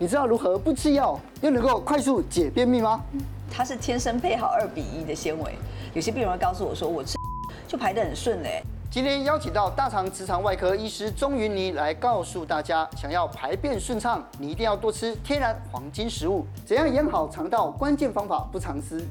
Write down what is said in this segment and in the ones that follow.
你知道如何不吃药又能够快速解便秘吗？它是天生配好二比一的纤维。有些病人会告诉我说，我吃就排得很顺嘞。今天邀请到大肠直肠外科医师钟云妮来告诉大家，想要排便顺畅，你一定要多吃天然黄金食物。怎样养好肠道？关键方法不藏私。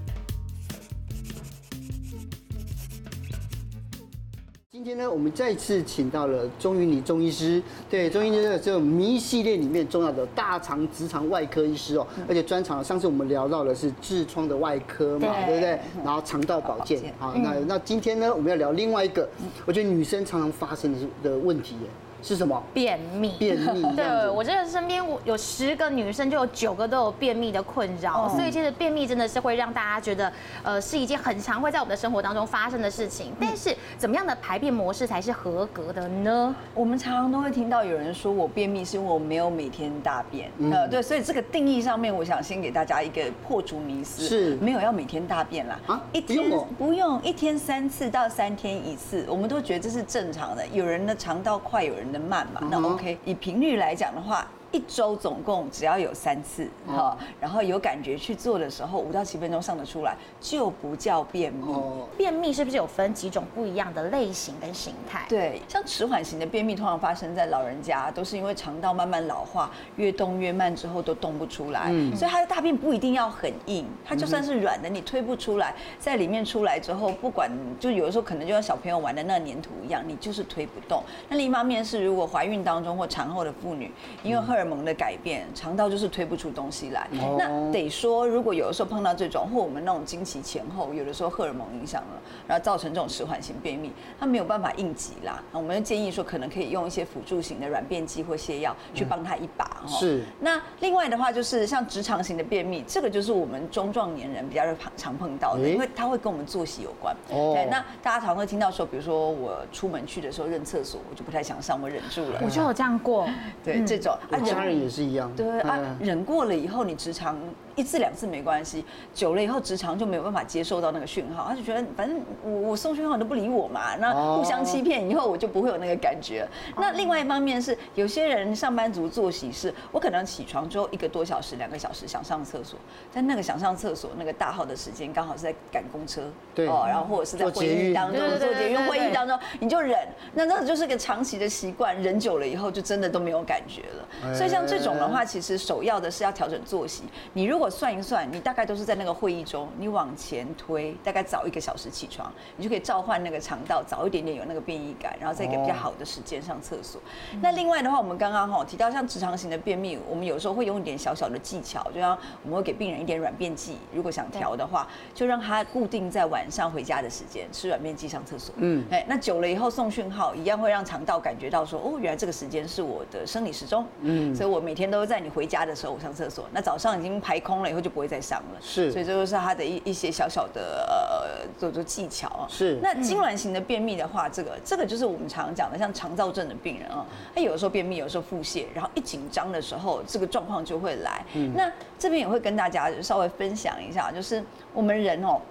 天呢，我们再次请到了钟云里钟医师，对，钟医师这个名医系列里面重要的大肠直肠外科医师哦，而且专长，上次我们聊到的是痔疮的外科嘛，对不对？然后肠道保健，好，那那今天呢，我们要聊另外一个，我觉得女生常常发生的的问题耶。是什么？便秘。便秘。对，我这个身边我有十个女生，就有九个都有便秘的困扰。所以其实便秘真的是会让大家觉得，呃，是一件很常会在我们的生活当中发生的事情。但是怎么样的排便模式才是合格的呢？我们常常都会听到有人说我便秘是因为我没有每天大便。呃，对，所以这个定义上面，我想先给大家一个破除迷思，是没有要每天大便啦。啊，一天不用，一天三次到三天一次，我们都觉得这是正常的。有人的肠道快，有人的慢嘛，那 OK，以频率来讲的话。一周总共只要有三次哈，然后有感觉去做的时候，五到七分钟上得出来，就不叫便秘。便秘是不是有分几种不一样的类型跟形态？对，像迟缓型的便秘，通常发生在老人家，都是因为肠道慢慢老化，越动越慢之后都动不出来，所以他的大便不一定要很硬，他就算是软的，你推不出来，在里面出来之后，不管就有的时候可能就像小朋友玩的那粘土一样，你就是推不动。那另一方面是，如果怀孕当中或产后的妇女，因为荷尔蒙的改变，肠道就是推不出东西来。那得说，如果有的时候碰到这种，或我们那种经期前后，有的时候荷尔蒙影响了，然后造成这种迟缓型便秘，它没有办法应急啦。那我们建议说，可能可以用一些辅助型的软便剂或泻药去帮他一把哈。是。那另外的话，就是像直肠型的便秘，这个就是我们中壮年人比较常碰到的，因为它会跟我们作息有关。哦。对。那大家常会听到说，比如说我出门去的时候认厕所，我就不太想上，我忍住了。我就有这样过。对，这种。家人也。是一样，对啊，忍过了以后，你直肠。一次两次没关系，久了以后直肠就没有办法接受到那个讯号，他就觉得反正我我送讯号你都不理我嘛，那互相欺骗以后我就不会有那个感觉。那另外一方面是有些人上班族作息是，我可能起床之后一个多小时、两个小时想上厕所，但那个想上厕所那个大号的时间刚好是在赶公车，对哦，然后或者是在会议当中做节约会议当中，你就忍，那那就是个长期的习惯，忍久了以后就真的都没有感觉了。所以像这种的话，其实首要的是要调整作息。你如果算一算，你大概都是在那个会议中，你往前推，大概早一个小时起床，你就可以召唤那个肠道早一点点有那个便意感，然后再一个比较好的时间上厕所。哦、那另外的话，我们刚刚哈提到像直肠型的便秘，我们有时候会用一点小小的技巧，就像我们会给病人一点软便剂，如果想调的话，就让他固定在晚上回家的时间吃软便剂上厕所。嗯，哎，那久了以后送讯号，一样会让肠道感觉到说，哦，原来这个时间是我的生理时钟。嗯，所以我每天都在你回家的时候我上厕所，那早上已经排空了以后就。不会再上了，是，所以这就是他的一一些小小的呃，做做技巧啊。是，那痉挛型的便秘的话，这个这个就是我们常常讲的，像肠燥症的病人啊，他有的时候便秘，有的时候腹泻，然后一紧张的时候，这个状况就会来。嗯，那这边也会跟大家稍微分享一下，就是我们人哦。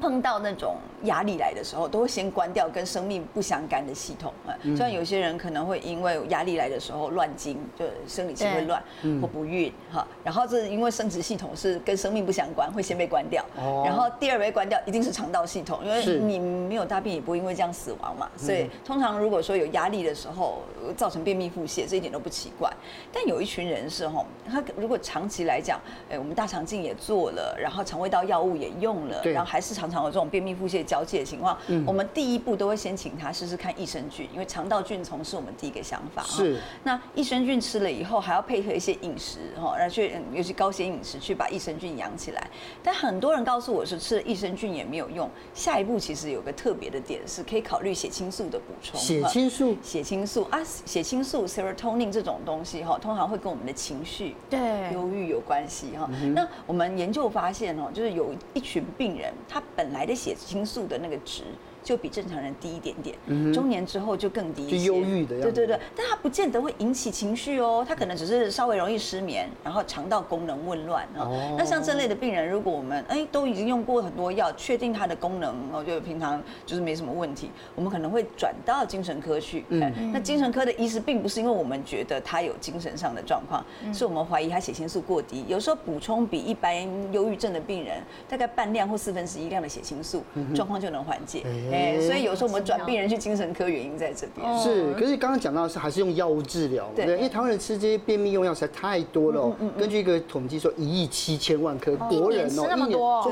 碰到那种压力来的时候，都会先关掉跟生命不相干的系统啊。像有些人可能会因为压力来的时候乱经，就生理期会乱或不孕哈。然后这是因为生殖系统是跟生命不相关，会先被关掉。然后第二被关掉一定是肠道系统，因为你没有大便也不会因为这样死亡嘛。所以通常如果说有压力的时候造成便秘腹泻，这一点都不奇怪。但有一群人是哈，他如果长期来讲，哎，我们大肠镜也做了，然后肠胃道药物也用了，然后还是常。常有这种便秘腹泻交界的情况，嗯、我们第一步都会先请他试试看益生菌，因为肠道菌丛是我们第一个想法。是，那益生菌吃了以后，还要配合一些饮食哈，然后去尤其高纤饮食去把益生菌养起来。但很多人告诉我说，吃了益生菌也没有用。下一步其实有个特别的点，是可以考虑血清素的补充。血清素，血清素啊，血清素 （serotonin） 这种东西哈，通常会跟我们的情绪、对忧郁有关系哈。那我们研究发现哦，就是有一群病人他。本来的血清素的那个值。就比正常人低一点点，中年之后就更低一些，就忧郁的样子。对对对，但它不见得会引起情绪哦，它可能只是稍微容易失眠，然后肠道功能紊乱哦。那像这类的病人，如果我们哎都已经用过很多药，确定它的功能，我觉得平常就是没什么问题，我们可能会转到精神科去。嗯，那精神科的医师并不是因为我们觉得他有精神上的状况，是我们怀疑他血清素过低，有时候补充比一般忧郁症的病人大概半量或四分之一量的血清素，状况就能缓解。哎，所以有时候我们转病人去精神科，原因在这边。是，可是刚刚讲到的是还是用药物治疗，对，因为台湾人吃这些便秘用药实在太多了。根据一个统计说，一亿七千万颗国人哦，一年中华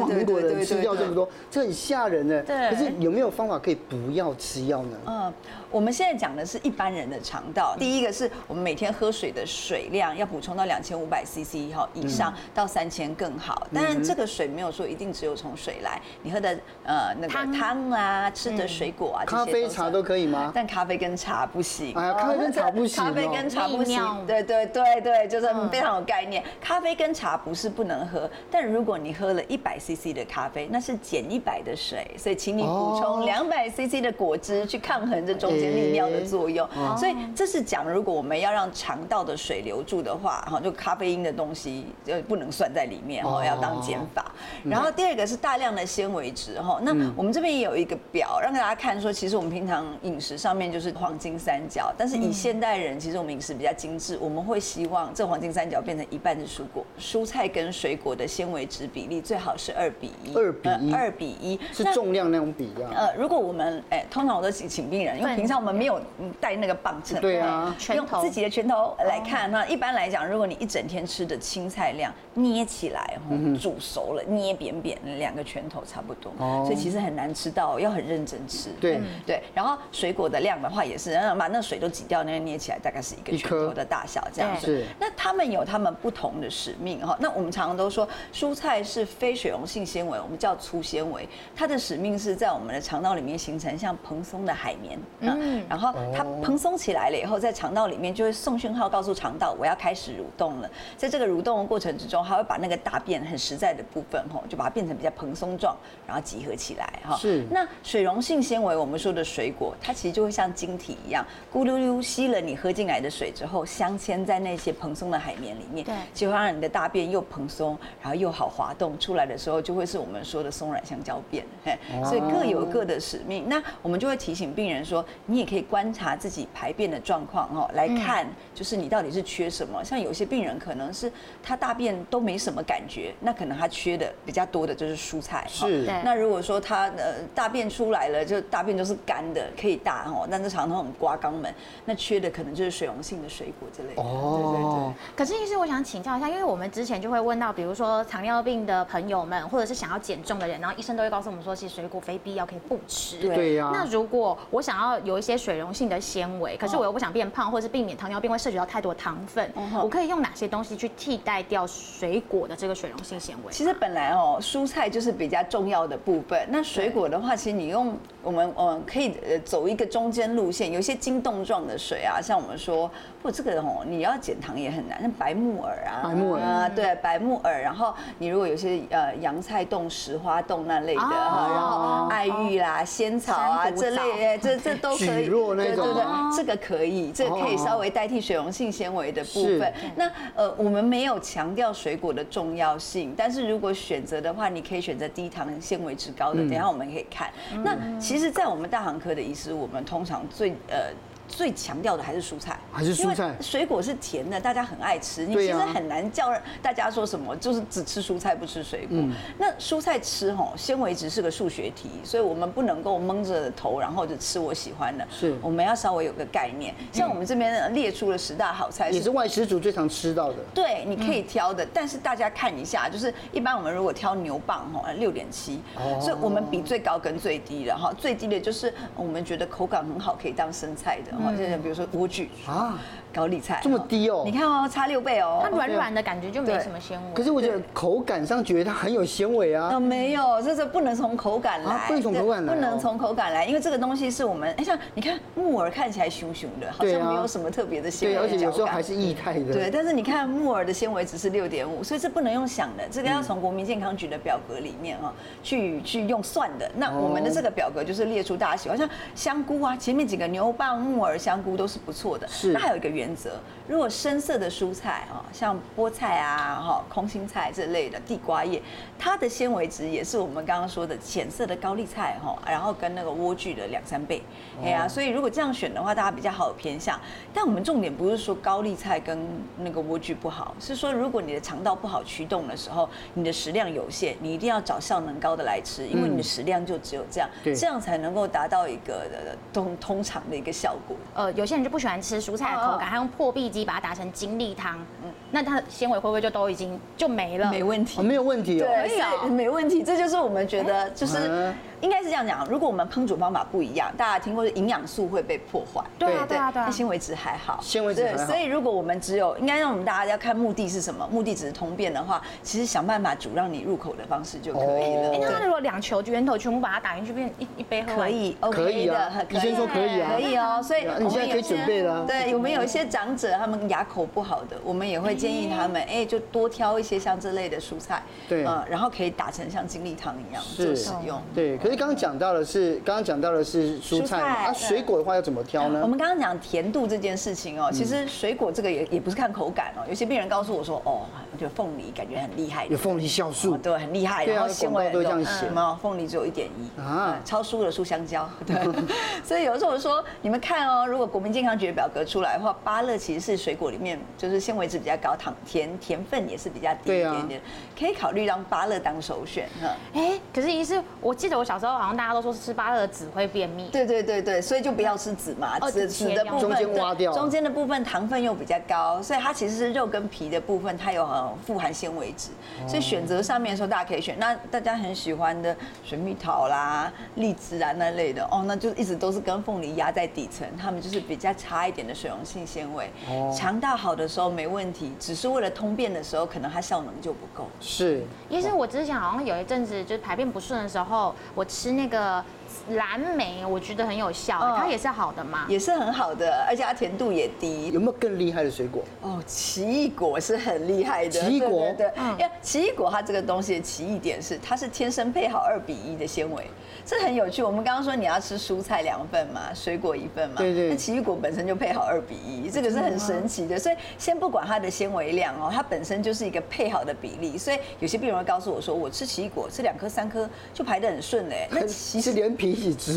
民国人吃药这么多，这很吓人呢。对，可是有没有方法可以不要吃药呢？嗯，我们现在讲的是一般人的肠道。第一个是我们每天喝水的水量要补充到两千五百 CC 哈以上到三千更好。当然这个水没有说一定只有从水来，你喝的呃那个汤啊、吃的水果啊、咖啡茶都可以吗？但咖啡跟茶不行。哎呀，咖啡跟茶不行。咖啡跟茶不行。对对对对，就是非常有概念。咖啡跟茶不是不能喝，但如果你喝了一百 CC 的咖啡，那是减一百的水，所以请你补充两百 CC 的果汁去抗衡这中间利尿的作用。所以这是讲，如果我们要让肠道的水留住的话，哈，就咖啡因的东西就不能算在里面，哈，要当减法。然后第二个是大量的纤维质，哈，那我们这边也有一个表让大家看，说其实我们平常饮食上面就是黄金三角，但是以现代人其实我们饮食比较精致，我们会希望这黄金三角变成一半是蔬果，蔬菜跟水果的纤维质比例最好是二比一，二比一，二比一是重量那种比啊。呃，如果我们哎，通常我都请请病人，因为平常我们没有带那个磅秤，对啊，用自己的拳头来看。那一般来讲，如果你一整天吃的青菜量捏起来，煮熟了捏扁扁，两个拳头差不多。所以其实很难吃到，要很认真吃。对对。然后水果的量的话，也是，然后把那水都挤掉，那个捏起来大概是一个拳头的大小这样子。那他们有他们不同的使命哈。那我们常常都说，蔬菜是非水溶性纤维，我们叫粗纤维，它的使命是在我们的肠道里面形成像蓬松的海绵。嗯。然后它蓬松起来了以后，在肠道里面就会送讯号告诉肠道，我要开始蠕动了。在这个蠕动的过程之中，它会把那个大便很实在的部分哈，就把它变成比较蓬松状，然后集合起来哈。是。那水溶性纤维，我们说的水果，它其实就会像晶体一样，咕噜噜吸了你喝进来的水之后，镶嵌在那些蓬松的海绵里面，对，就会让你的大便又蓬松，然后又好滑动，出来的时候就会是我们说的松软香蕉便。嘿，所以各有各的使命。那我们就会提醒病人说，你也可以观察自己排便的状况哦，来看就是你到底是缺什么。像有些病人可能是他大便都没什么感觉，那可能他缺的比较多的就是蔬菜。是。那如果说他呃大便出来了，就大便都是干的，可以大哦，但是常常很刮肛门，那缺的可能就是水溶性的水果之类的。哦。对对对。可是医师，我想请教一下，因为我们之前就会问到，比如说糖尿病的朋友们，或者是想要减重的人，然后医生都会告诉我们说，其实水果非必要可以不吃。对呀。那如果我想要有一些水溶性的纤维，可是我又不想变胖，或者是避免糖尿病会摄取到太多糖分，我可以用哪些东西去替代掉水果的这个水溶性纤维？其实本来哦，蔬菜就是比较重要的部分。那水果的话，其实你用我们呃可以呃走一个中间路线，有些晶冻状的水啊，像我们说，不这个哦，你要减糖也很难。像白木耳啊，白木耳啊，对，白木耳。然后你如果有些呃洋菜冻、石花冻那类的哈，然后爱玉啦、仙草啊这类，这这都可以。对对对，这个可以，这个可以稍微代替水溶性纤维的部分。那呃，我们没有强调水果的重要性，但是如果选择的话，你可以选择低糖、纤维质高的。等下我们可以看。那其实，在我们大行科的医师，我们通常最呃。最强调的还是蔬菜，还是蔬菜。水果是甜的，大家很爱吃。你其实很难叫大家说什么，就是只吃蔬菜不吃水果。那蔬菜吃吼，纤维质是个数学题，所以我们不能够蒙着头，然后就吃我喜欢的。是，我们要稍微有个概念。像我们这边列出了十大好菜，也是外食族最常吃到的。对，你可以挑的，但是大家看一下，就是一般我们如果挑牛蒡吼，六点七，所以我们比最高跟最低的哈，最低的就是我们觉得口感很好，可以当生菜的。现在比如说莴苣啊，高丽菜这么低哦。你看哦，差六倍哦。它软软的感觉就没什么纤维。可是我觉得口感上觉得它很有纤维啊。呃，没有，这是不能从口感来，不能从口感来，不能从口感来，因为这个东西是我们，哎，像你看木耳看起来熊熊的，好像没有什么特别的纤维。对，而且有时候还是液态的。对，但是你看木耳的纤维只是六点五，所以这不能用想的，这个要从国民健康局的表格里面哈，去去用算的。那我们的这个表格就是列出大家喜欢，像香菇啊，前面几个牛蒡、木耳、香菇都是不错的。是。那还有一个原则，如果深色的蔬菜啊，像菠菜啊、哈空心菜这类的，地瓜叶，它的纤维值也是我们刚刚说的浅色的高丽菜哈，然后跟那个莴苣的两三倍。哎呀，所以如果这样选的话，大家比较好偏向。但我们重点不是说高丽菜跟那个莴苣不好，是说如果你的肠道不好驱动的时候，你的食量有限，你一定要找效能高的来吃，因为你的食量就只有这样，这样才能够达到一个通通常的一个效果。呃，有些人就不喜欢吃蔬菜的口感，他用破壁机把它打成精力汤，嗯，那它的纤维会不会就都已经就没了？没问题，没有问题哦，对，没问题，这就是我们觉得就是。应该是这样讲，如果我们烹煮方法不一样，大家听过是营养素会被破坏，对对对，那纤维质还好，纤维质对。所以如果我们只有应该让我们大家要看目的是什么，目的只是通便的话，其实想办法煮让你入口的方式就可以了。哎，那如果两球圆头全部把它打进去变一一杯喝，可以，可以的，医生说可以啊，可以哦。所以你现在可以准备了。对，我们有一些长者他们牙口不好的，我们也会建议他们，哎，就多挑一些像这类的蔬菜，对，嗯，然后可以打成像精力汤一样做使用。对，可是刚刚讲到的。是刚刚讲到的是蔬菜，啊水果的话要怎么挑呢？我们刚刚讲甜度这件事情哦，其实水果这个也也不是看口感哦。有些病人告诉我说，哦，我觉得凤梨感觉很厉害，有凤梨酵素，对，很厉害，然后纤维都这样写嘛，凤梨只有一点一啊，超输了输香蕉。对，所以有时候我说，你们看哦，如果国民健康局的表格出来的话，芭乐其实是水果里面就是纤维质比较高，糖甜甜分也是比较低一点点，可以考虑让芭乐当首选哈。哎，可是医师，我记得我小时候好像大家都说。吃芭乐的籽会便秘，对对对对，所以就不要吃籽嘛，籽籽的部分，中间挖掉，中间的部分糖分又比较高，所以它其实是肉跟皮的部分，它有很富含纤维质，所以选择上面的时候大家可以选。那大家很喜欢的水蜜桃啦、荔枝啊那类的哦，那就一直都是跟凤梨压在底层，它们就是比较差一点的水溶性纤维。肠道好的时候没问题，只是为了通便的时候，可能它效能就不够。是，因为我之前好像有一阵子就是排便不顺的时候，我吃那个。蓝莓我觉得很有效，它也是好的嘛？也是很好的，而且它甜度也低。有没有更厉害的水果？哦，奇异果是很厉害的。奇异果，对，因为奇异果它这个东西的奇异点是，它是天生配好二比一的纤维，这很有趣。我们刚刚说你要吃蔬菜两份嘛，水果一份嘛，对对。那奇异果本身就配好二比一，这个是很神奇的。所以先不管它的纤维量哦，它本身就是一个配好的比例。所以有些病人会告诉我说，我吃奇异果吃两颗三颗就排得很顺嘞。那其实连皮。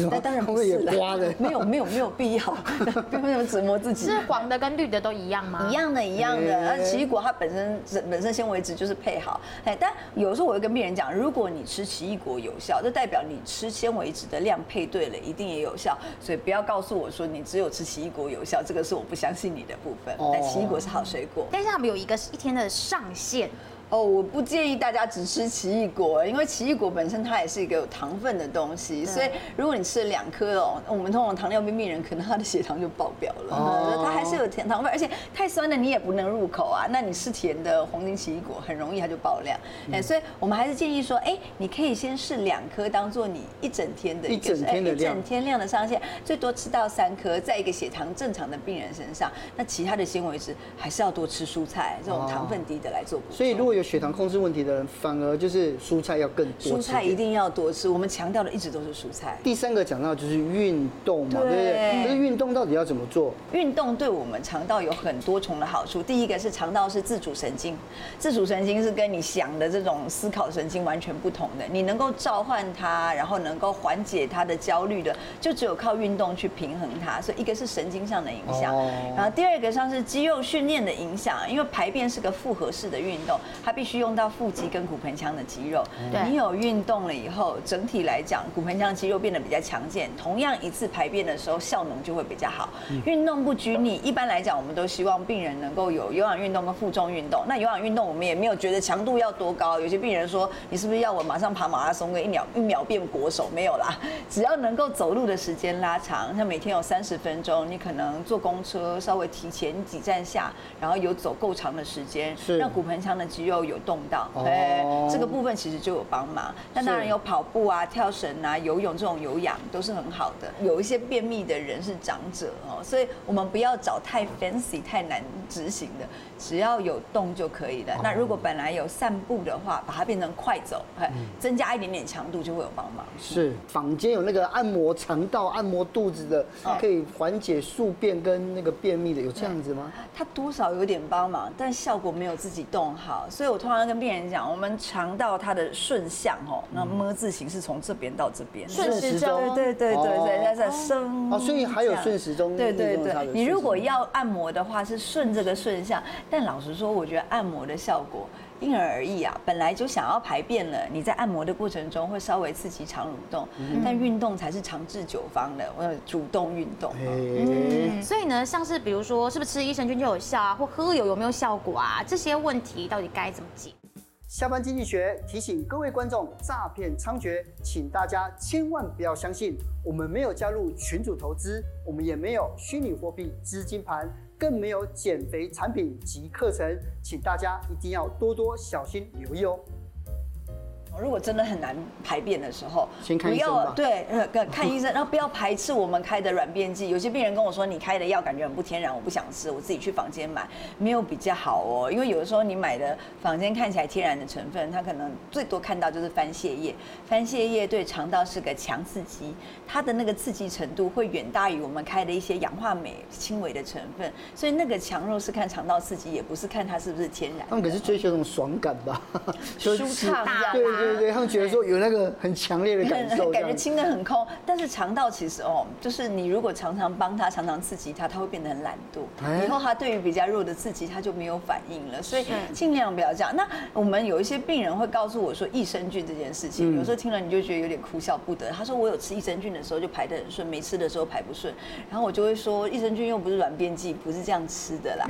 那当然不是了，没有没有没有必要，不要那么折磨自己。是黄的跟绿的都一样吗？一样的，一样的。那奇异果它本身本身纤维质就是配好，哎，但有时候我会跟病人讲，如果你吃奇异果有效，就代表你吃纤维质的量配对了，一定也有效。所以不要告诉我说你只有吃奇异果有效，这个是我不相信你的部分。但奇异果是好水果，但是他们有一个一天的上限。哦，我不建议大家只吃奇异果，因为奇异果本身它也是一个有糖分的东西，所以如果你吃了两颗哦，我们通常糖尿病病人可能他的血糖就爆表了，哦，它还是有甜糖分，而且太酸的你也不能入口啊。那你吃甜的黄金奇异果，很容易它就爆量。哎，所以我们还是建议说，哎，你可以先试两颗，当做你一整天的一整天的量，一整天量的上限，最多吃到三颗，在一个血糖正常的病人身上。那其他的纤维质还是要多吃蔬菜，这种糖分低的来做补充。所以如果有血糖控制问题的人，反而就是蔬菜要更多。蔬菜一定要多吃，我们强调的一直都是蔬菜。第三个讲到就是运动嘛，对不对？可是运动到底要怎么做？运动对我们肠道有很多重的好处。第一个是肠道是自主神经，自主神经是跟你想的这种思考神经完全不同的。你能够召唤它，然后能够缓解它的焦虑的，就只有靠运动去平衡它。所以一个是神经上的影响，然后第二个像是肌肉训练的影响，因为排便是个复合式的运动，它它必须用到腹肌跟骨盆腔的肌肉。对你有运动了以后，整体来讲，骨盆腔肌肉变得比较强健，同样一次排便的时候效能就会比较好。运动不拘泥，一般来讲，我们都希望病人能够有有氧运动跟负重运动。那有氧运动我们也没有觉得强度要多高，有些病人说，你是不是要我马上跑马拉松，跟一秒一秒变国手？没有啦，只要能够走路的时间拉长，像每天有三十分钟，你可能坐公车稍微提前几站下，然后有走够长的时间，是让骨盆腔的肌肉有动到，哦哎，这个部分其实就有帮忙。那当然有跑步啊、跳绳啊、游泳这种有氧都是很好的。有一些便秘的人是长者哦，所以我们不要找太 fancy、太难执行的，只要有动就可以了。那如果本来有散步的话，把它变成快走，哎，增加一点点强度就会有帮忙。是坊间有那个按摩肠道、按摩肚子的，可以缓解宿便跟那个便秘的，有这样子吗？它多少有点帮忙，但效果没有自己动好。所以我通常跟病人讲，我们肠道它的顺向哦，那么字形是从这边到这边，顺时针，对对对对对，它在这升哦，所以还有顺时钟。对对对，你如果要按摩的话，是顺这个顺向。但老实说，我觉得按摩的效果因人而异啊。本来就想要排便了，你在按摩的过程中会稍微刺激肠蠕动，但运动才是长治久方的。我要主动运动。哎所以呢，像是比如说，是不是吃益生菌就有效啊，或喝油有没有效果啊？这些问题到底该怎么解？下班经济学提醒各位观众，诈骗猖獗，请大家千万不要相信。我们没有加入群主投资，我们也没有虚拟货币资金盘，更没有减肥产品及课程，请大家一定要多多小心留意哦。如果真的很难排便的时候，先看医生吧。不要对，呃，看医生，然后不要排斥我们开的软便剂。有些病人跟我说，你开的药感觉很不天然，我不想吃，我自己去房间买，没有比较好哦。因为有的时候你买的房间看起来天然的成分，它可能最多看到就是番泻叶。番泻叶对肠道是个强刺激，它的那个刺激程度会远大于我们开的一些氧化镁轻微的成分。所以那个强弱是看肠道刺激，也不是看它是不是天然。他们可是追求那种爽感吧，舒畅呀。对对对，他们觉得说有那个很强烈的感受，感觉清的很空。但是肠道其实哦，就是你如果常常帮他，常常刺激他，他会变得很懒惰。以后他对于比较弱的刺激，他就没有反应了。所以尽量不要这样。那我们有一些病人会告诉我说，益生菌这件事情，有时候听了你就觉得有点哭笑不得。他说我有吃益生菌的时候就排得很顺，没吃的时候排不顺。然后我就会说，益生菌又不是软便剂，不是这样吃的啦。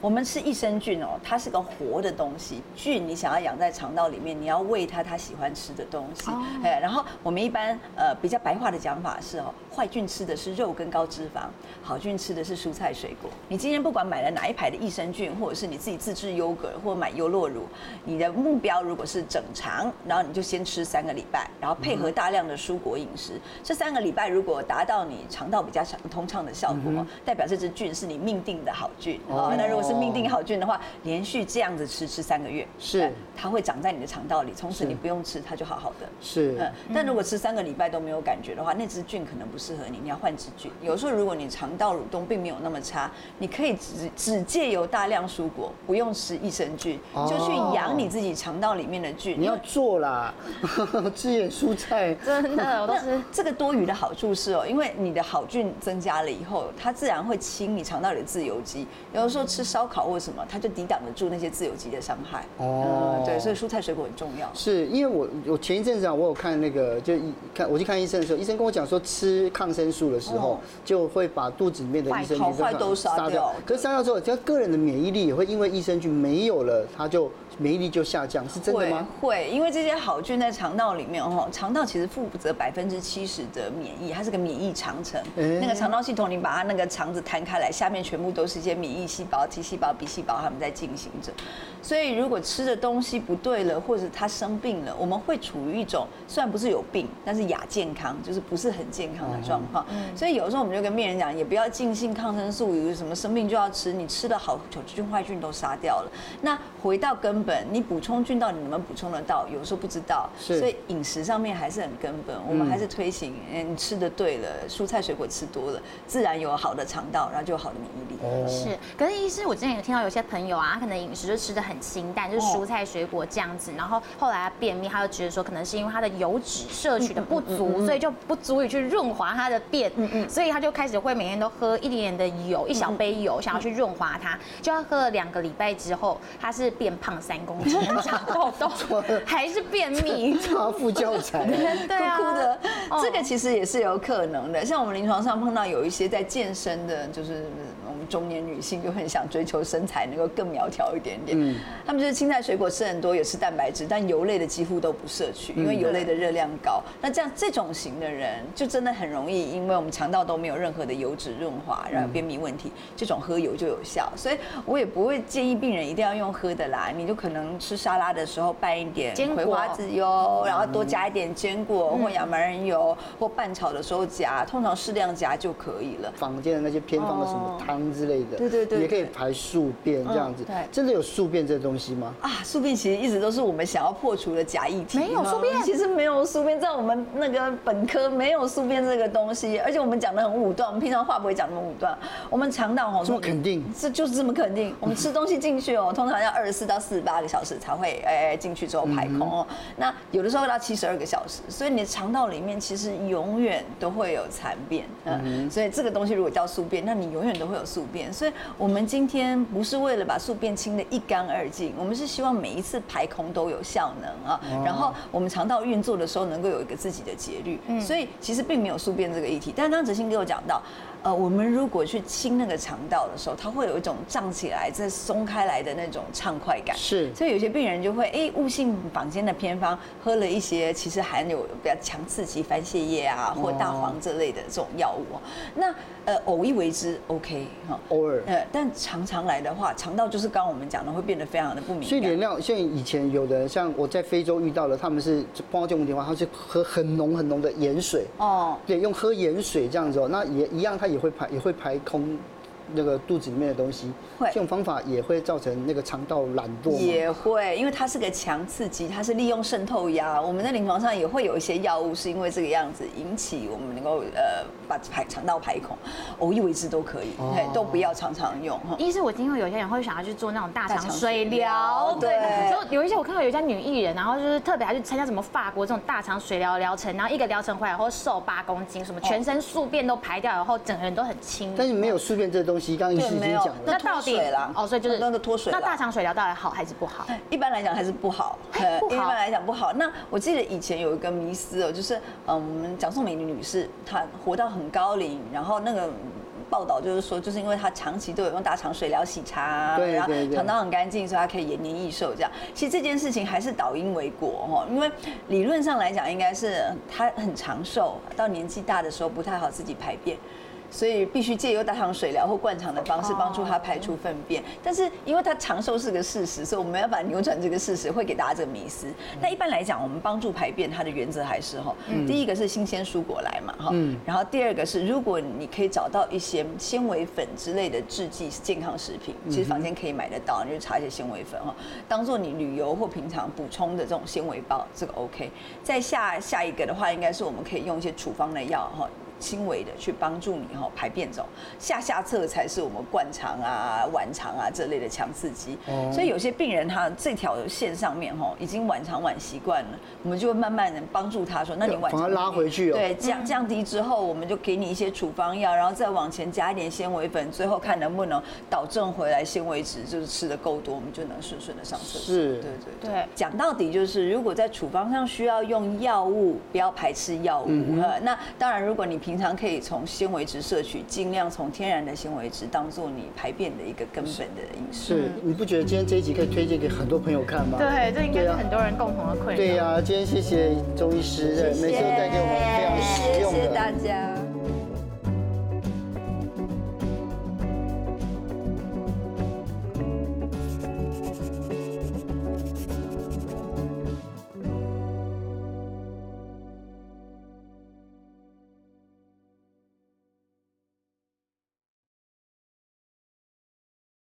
我们吃益生菌哦，它是个活的东西，菌你想要养在肠道里面，你要喂它它喜欢吃的东西。哎，然后我们一般呃比较白话的讲法是哦，坏菌吃的是肉跟高脂肪，好菌吃的是蔬菜水果。你今天不管买了哪一排的益生菌，或者是你自己自制优格，或买优酪乳，你的目标如果是整肠，然后你就先吃三个礼拜，然后配合大量的蔬果饮食。这三个礼拜如果达到你肠道比较通畅的效果，代表这只菌是你命定的好菌。哦，那如果是命定好菌的话，连续这样子吃吃三个月，是它会长在你的肠道里，从此你不用吃，它就好好的。是，嗯，但如果吃三个礼拜都没有感觉的话，那只菌可能不适合你，你要换只菌。有时候如果你肠道蠕动并没有那么差，你可以只只借由大量蔬果，不用吃益生菌，就去养你自己肠道里面的菌。你要做啦，吃点蔬菜。真的，我都 是这个多余的好处是哦，因为你的好菌增加了以后，它自然会清你肠道里的自由基。有的时候吃烧烤或什么，它就抵挡得住那些自由基的伤害。哦，对，所以蔬菜水果很重要。是因为我我前一阵子啊，我有看那个就一看我去看医生的时候，医生跟我讲说吃抗生素的时候，就会把肚子里面的益生菌坏都杀掉。可是杀掉之后，只要个人的免疫力也会因为益生菌没有了，它就免疫力就下降，是真的吗？会，因为这些好菌在肠道里面哦，肠道其实负责百分之七十的免疫，它是个免疫长城。那个肠道系统，你把它那个肠子摊开来，下面全部都是一些免疫细胞、T 细胞、B 细胞，他们在进行着。所以如果吃的东西不对了，或者他生病了，我们会处于一种虽然不是有病，但是亚健康，就是不是很健康的状况。所以有时候我们就跟病人讲，也不要尽信抗生素，有什么生病就要吃，你吃的好菌坏菌都杀掉了。那回到根本，你补充菌到你能不能补充得到？有时候不知道，所以饮食上面还是很根本。我们还是推行，你吃的对了，蔬菜水果吃多了，自然有好的肠道，然后就有好的免疫力。哦，是。可是医师，我之前有听到有些朋友啊，他可能饮食就吃的很清淡，就是蔬菜水果这样子，然后后来他便秘，他就觉得说可能是因为他的油脂摄取的不足，所以就不足以去润滑他的便，所以他就开始会每天都喝一点点的油，一小杯油，想要去润滑它。就要喝了两个礼拜之后，他是变胖三公斤，长痘痘，还是便秘，查副教材，对啊，哭哭的。这个其实也是有可能的，像我们临床上碰到有一些在健身的，就是。中年女性就很想追求身材能够更苗条一点点，嗯，他们就是青菜水果吃很多，也吃蛋白质，但油类的几乎都不摄取，因为油类的热量高。那这样这种型的人就真的很容易，因为我们肠道都没有任何的油脂润滑，然后便秘问题，这种喝油就有效。所以我也不会建议病人一定要用喝的啦，你就可能吃沙拉的时候拌一点葵花籽油，然后多加一点坚果或亚麻仁油，或拌炒的时候夹，通常适量夹就可以了。坊间的那些偏方的什么汤。之类的，对对对，也可以排宿便这样子。对，真的有宿便这东西吗？啊，宿便其实一直都是我们想要破除的假议题。没有宿便，其实没有宿便，在我们那个本科没有宿便这个东西，而且我们讲的很武断，我们平常话不会讲那么武断。我们肠道哦，这么肯定，这就是这么肯定。我们吃东西进去哦，通常要二十四到四十八个小时才会哎进去之后排空哦。那有的时候到七十二个小时，所以你的肠道里面其实永远都会有残便。嗯，所以这个东西如果叫宿便，那你永远都会有宿便。所以我们今天不是为了把宿便清得一干二净，我们是希望每一次排空都有效能啊，然后我们肠道运作的时候能够有一个自己的节律。所以其实并没有宿便这个议题。但是刚刚哲欣给我讲到。呃，我们如果去清那个肠道的时候，它会有一种胀起来再松开来的那种畅快感。是，所以有些病人就会，哎，误信坊间的偏方，喝了一些其实含有比较强刺激番泻叶啊或大黄这类的这种药物。那呃，偶一为之，OK 哈，偶尔。呃，但常常来的话，肠道就是刚刚我们讲的会变得非常的不敏感。所以原料像以前有的，像我在非洲遇到了，他们是碰到这种情况，他是喝很浓很浓的盐水。哦。对，用喝盐水这样子哦，那也一样，他也会排，也会排。空那个肚子里面的东西，会这种方法也会造成那个肠道懒惰。也会，因为它是个强刺激，它是利用渗透压。我们在临床上也会有一些药物是因为这个样子引起我们能够呃把排肠道排空，偶一为之都可以，哦、都不要常常用。一是，我听说有些人会想要去做那种大肠水疗，对，所以有一些我看到有一家女艺人，然后就是特别还去参加什么法国这种大肠水疗疗程，然后一个疗程回来后瘦八公斤，什么全身宿便都排掉，然后整个人都很轻。但是没有宿便这个东西。刚刚医师已经讲了，那到底哦，所以就是那个脱水。那大肠水疗到底好还是不好？一般来讲还是不好。一般来讲不好。那我记得以前有一个迷思哦，就是嗯，我们蒋宋美龄女士她活到很高龄，然后那个报道就是说，就是因为她长期都有用大肠水疗洗肠，对，然后肠道很干净，所以她可以延年益寿这样。其实这件事情还是倒因为果哈，因为理论上来讲，应该是她很长寿，到年纪大的时候不太好自己排便。所以必须借由大肠水疗或灌肠的方式帮助他排出粪便，但是因为他长寿是个事实，所以我们要把扭转这个事实，会给大家这个迷思。那一般来讲，我们帮助排便，它的原则还是哈，第一个是新鲜蔬果来嘛哈，然后第二个是如果你可以找到一些纤维粉之类的制剂健康食品，其实房间可以买得到，你就查一些纤维粉哈，当做你旅游或平常补充的这种纤维包，这个 OK。再下下一个的话，应该是我们可以用一些处方的药哈。轻微的去帮助你哈排便走，下下侧才是我们灌肠啊、浣肠啊这类的强刺激。所以有些病人他这条线上面哈已经浣肠浣习惯了，我们就会慢慢的帮助他说，那你浣肠拉回去哦。对，降降低之后，我们就给你一些处方药，然后再往前加一点纤维粉，最后看能不能导正回来纤维质，就是吃的够多，我们就能顺顺的上厕所。是，对对对。讲到底就是，如果在处方上需要用药物，不要排斥药物。那当然，如果你平平常可以从纤维质摄取，尽量从天然的纤维质当做你排便的一个根本的饮食。是，你不觉得今天这一集可以推荐给很多朋友看吗？对，这应该是很多人共同的困扰。对呀、啊，今天谢谢周医师，每次都带给我们非常实用的。谢谢大家。